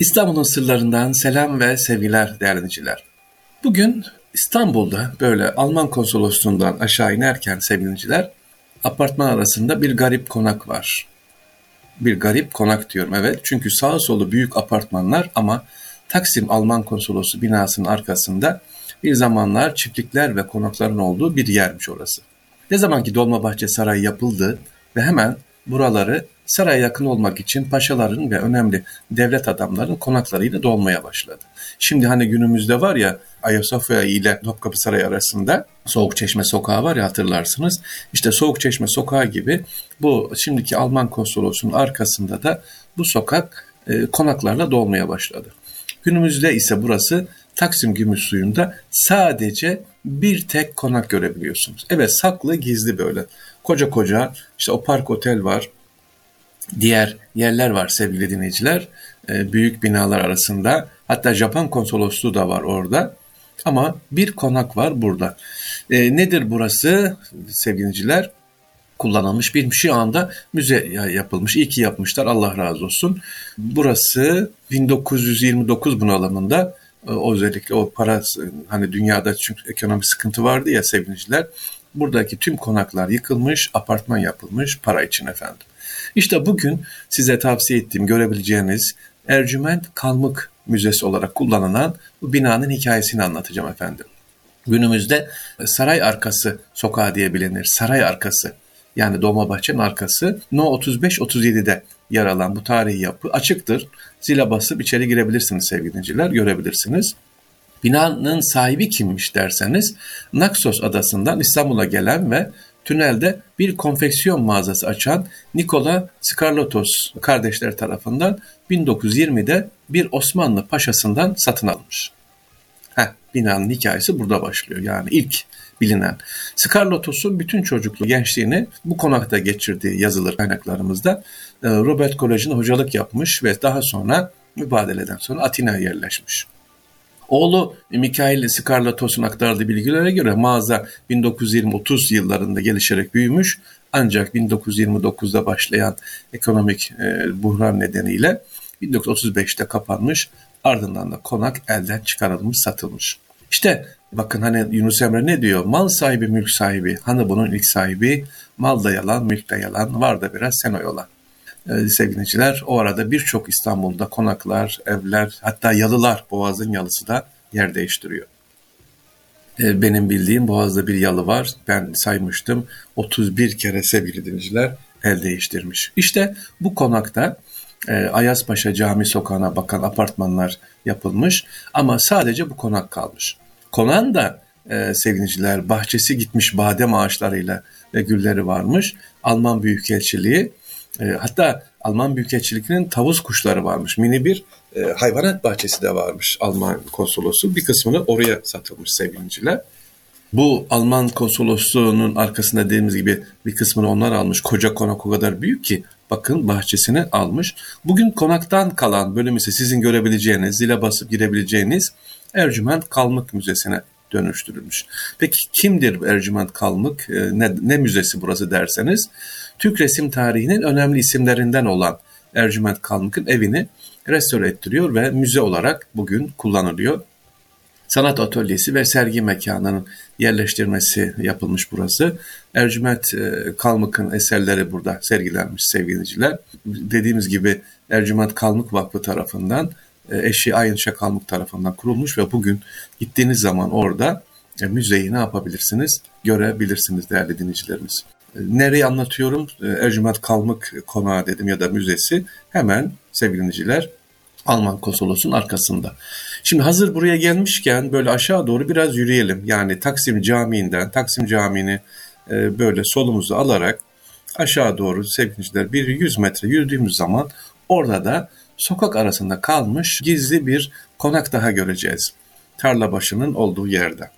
İstanbul'un sırlarından selam ve sevgiler değerli dinleyiciler. Bugün İstanbul'da böyle Alman konsolosluğundan aşağı inerken sevgiliciler apartman arasında bir garip konak var. Bir garip konak diyorum evet çünkü sağ solu büyük apartmanlar ama Taksim Alman konsolosu binasının arkasında bir zamanlar çiftlikler ve konakların olduğu bir yermiş orası. Ne zaman ki Dolmabahçe Sarayı yapıldı ve hemen buraları saraya yakın olmak için paşaların ve önemli devlet adamların konaklarıyla dolmaya başladı. Şimdi hani günümüzde var ya Ayasofya ile Topkapı Sarayı arasında Soğuk Çeşme Sokağı var ya hatırlarsınız. İşte Soğuk Çeşme Sokağı gibi bu şimdiki Alman konsolosunun arkasında da bu sokak e, konaklarla dolmaya başladı. Günümüzde ise burası Taksim Gümüş Suyu'nda sadece bir tek konak görebiliyorsunuz. Evet saklı gizli böyle. Koca koca işte o park otel var. Diğer yerler var sevgili dinleyiciler. E, büyük binalar arasında. Hatta Japon konsolosluğu da var orada. Ama bir konak var burada. E, nedir burası sevgiliciler? kullanılmış bir şu anda müze yapılmış. İyi ki yapmışlar Allah razı olsun. Burası 1929 bunalımında e, özellikle o para hani dünyada çünkü ekonomi sıkıntı vardı ya sevgiliciler. Buradaki tüm konaklar yıkılmış, apartman yapılmış para için efendim. İşte bugün size tavsiye ettiğim görebileceğiniz Ercüment Kalmık Müzesi olarak kullanılan bu binanın hikayesini anlatacağım efendim. Günümüzde saray arkası sokağı diye bilinir. Saray arkası yani Dolmabahçe'nin arkası No 35-37'de yer alan bu tarihi yapı açıktır. Zile basıp içeri girebilirsiniz sevgili dinciler, görebilirsiniz. Binanın sahibi kimmiş derseniz Naxos adasından İstanbul'a gelen ve tünelde bir konfeksiyon mağazası açan Nikola Skarlatos kardeşler tarafından 1920'de bir Osmanlı paşasından satın alınmış. Heh, binanın hikayesi burada başlıyor. Yani ilk bilinen. Skarlatos'un bütün çocukluğu, gençliğini bu konakta geçirdiği yazılır kaynaklarımızda. Ee, Robert Koleji'nde hocalık yapmış ve daha sonra mübadeleden sonra Atina'ya yerleşmiş. Oğlu Mikhail Skarlatos'un aktardığı bilgilere göre mağaza 1920-30 yıllarında gelişerek büyümüş ancak 1929'da başlayan ekonomik e, buhran nedeniyle 1935'te kapanmış ardından da konak elden çıkarılmış satılmış. İşte bakın hani Yunus Emre ne diyor? Mal sahibi mülk sahibi. Hani bunun ilk sahibi mal da yalan mülk de yalan var da biraz sen oyola. Ee, sevgiliciler o arada birçok İstanbul'da konaklar, evler hatta yalılar Boğaz'ın yalısı da yer değiştiriyor. Ee, benim bildiğim Boğaz'da bir yalı var. Ben saymıştım 31 kere sevgili dinleyiciler el değiştirmiş. İşte bu konakta e, Ayazpaşa Cami sokağına bakan apartmanlar yapılmış ama sadece bu konak kalmış. Konan da e, seviniciler bahçesi gitmiş badem ağaçlarıyla ve gülleri varmış. Alman Büyükelçiliği e, hatta Alman Büyükelçiliğinin tavus kuşları varmış. Mini bir e, hayvanat bahçesi de varmış Alman konsolosu. Bir kısmını oraya satılmış sevgiliciler. Bu Alman konsolosluğunun arkasında dediğimiz gibi bir kısmını onlar almış. Koca konak o kadar büyük ki bakın bahçesini almış. Bugün konaktan kalan bölüm ise sizin görebileceğiniz, zile basıp girebileceğiniz Ercüment Kalmık Müzesi'ne dönüştürülmüş. Peki kimdir Ercüment Kalmık? E, ne, ne müzesi burası derseniz? Türk resim tarihinin önemli isimlerinden olan Ercüment Kalmık'ın evini restore ettiriyor ve müze olarak bugün kullanılıyor. Sanat atölyesi ve sergi mekanının yerleştirmesi yapılmış burası. Ercüment e, Kalmık'ın eserleri burada sergilenmiş sevgiliciler. Dediğimiz gibi Ercüment Kalmık Vakfı tarafından eşi Ayın Şakalmık tarafından kurulmuş ve bugün gittiğiniz zaman orada e, müzeyi ne yapabilirsiniz? Görebilirsiniz değerli dinleyicilerimiz. E, nereyi anlatıyorum? Ercüment Kalmık Konağı dedim ya da müzesi hemen sevgili dinleyiciler Alman konsolosun arkasında. Şimdi hazır buraya gelmişken böyle aşağı doğru biraz yürüyelim. Yani Taksim Camii'nden, Taksim Camii'ni böyle solumuzu alarak aşağı doğru sevgiliciler bir 100 metre yürüdüğümüz zaman orada da sokak arasında kalmış gizli bir konak daha göreceğiz. Tarla başının olduğu yerde.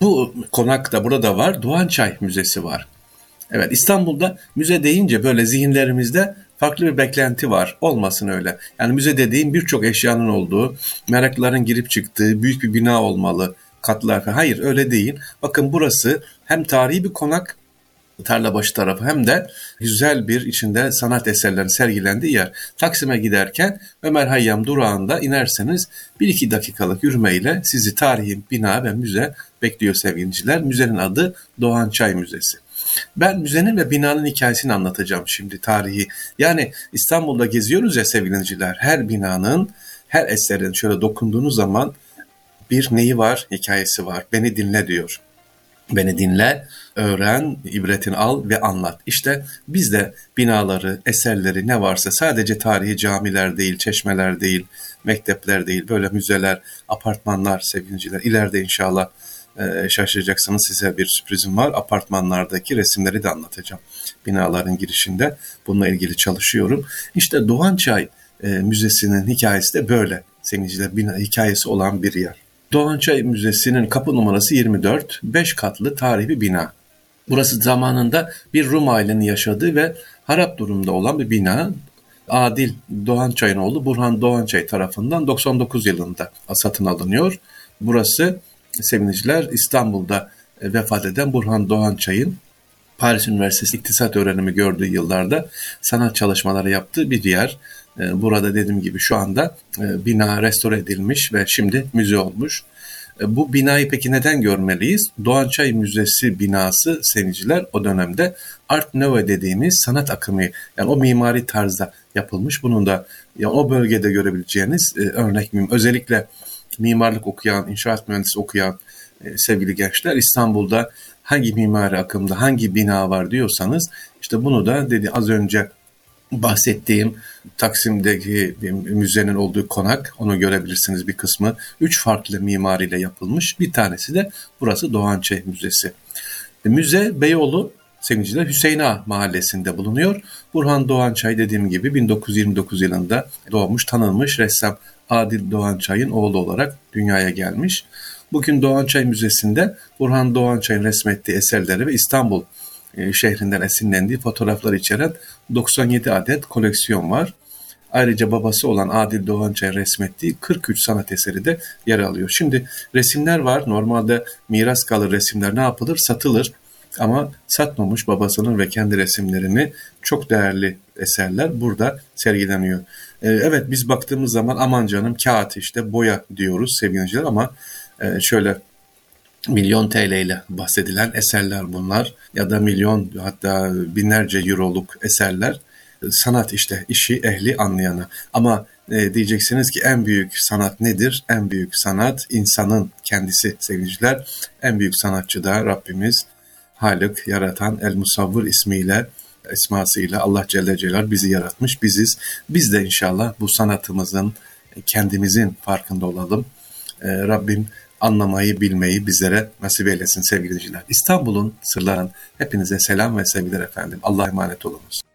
Bu konak da burada var. Doğançay Müzesi var. Evet İstanbul'da müze deyince böyle zihinlerimizde farklı bir beklenti var. Olmasın öyle. Yani müze dediğim birçok eşyanın olduğu, meraklıların girip çıktığı büyük bir bina olmalı, katlar. Hayır öyle değil. Bakın burası hem tarihi bir konak Tarlabaşı tarafı hem de güzel bir içinde sanat eserlerinin sergilendiği yer. Taksim'e giderken Ömer Hayyam durağında inerseniz 1-2 dakikalık yürümeyle sizi tarihi bina ve müze bekliyor sevgiliciler. Müzenin adı Doğan Çay Müzesi. Ben müzenin ve binanın hikayesini anlatacağım şimdi tarihi. Yani İstanbul'da geziyoruz ya sevgiliciler. Her binanın, her eserin şöyle dokunduğunuz zaman bir neyi var, hikayesi var. Beni dinle diyor. Beni dinle, öğren, ibretini al ve anlat. İşte biz de binaları, eserleri ne varsa sadece tarihi camiler değil, çeşmeler değil, mektepler değil, böyle müzeler, apartmanlar sevgiliciler. İleride inşallah e, şaşıracaksınız size bir sürprizim var. Apartmanlardaki resimleri de anlatacağım. Binaların girişinde bununla ilgili çalışıyorum. İşte Doğançay e, Müzesi'nin hikayesi de böyle. Sevgiliciler bina hikayesi olan bir yer. Doğançay Müzesi'nin kapı numarası 24, 5 katlı tarihi bina. Burası zamanında bir Rum ailenin yaşadığı ve harap durumda olan bir bina. Adil Doğançay'ın oğlu Burhan Doğançay tarafından 99 yılında satın alınıyor. Burası sevinçler İstanbul'da vefat eden Burhan Doğançay'ın Paris Üniversitesi İktisat Öğrenimi gördüğü yıllarda sanat çalışmaları yaptığı bir yer. Ee, burada dediğim gibi şu anda e, bina restore edilmiş ve şimdi müze olmuş. E, bu binayı peki neden görmeliyiz? Doğançay Müzesi binası seviciler o dönemde Art Nouveau dediğimiz sanat akımı yani o mimari tarzda yapılmış. Bunun da yani o bölgede görebileceğiniz e, örnek miyim? Özellikle mimarlık okuyan, inşaat mühendisi okuyan sevgili gençler İstanbul'da hangi mimari akımda hangi bina var diyorsanız işte bunu da dedi az önce bahsettiğim Taksim'deki müzenin olduğu konak, onu görebilirsiniz bir kısmı. Üç farklı mimariyle yapılmış. Bir tanesi de burası Doğançay Müzesi. E, müze Beyoğlu Sevinciler Hüseyin Ağa mahallesinde bulunuyor. Burhan Doğançay dediğim gibi 1929 yılında doğmuş, tanınmış ressam Adil Doğançay'ın oğlu olarak dünyaya gelmiş. Bugün Doğançay Müzesi'nde Burhan Doğançay'ın resmettiği eserleri ve İstanbul şehrinden esinlendiği fotoğraflar içeren 97 adet koleksiyon var. Ayrıca babası olan Adil Doğançay resmettiği 43 sanat eseri de yer alıyor. Şimdi resimler var. Normalde miras kalır resimler ne yapılır? Satılır. Ama satmamış babasının ve kendi resimlerini çok değerli eserler burada sergileniyor. Ee, evet biz baktığımız zaman aman canım kağıt işte boya diyoruz sevgili ama e, şöyle milyon TL ile bahsedilen eserler bunlar ya da milyon hatta binlerce euroluk eserler sanat işte işi ehli anlayana ama e, diyeceksiniz ki en büyük sanat nedir? En büyük sanat insanın kendisi sevgiliciler. En büyük sanatçı da Rabbimiz Halık, yaratan El Musavvır ismiyle esmasıyla Allah Celle Celal bizi yaratmış biziz. Biz de inşallah bu sanatımızın kendimizin farkında olalım. E, Rabbim anlamayı, bilmeyi bizlere nasip eylesin sevgili dinleyiciler. İstanbul'un sırların hepinize selam ve sevgiler efendim. Allah'a emanet olunuz.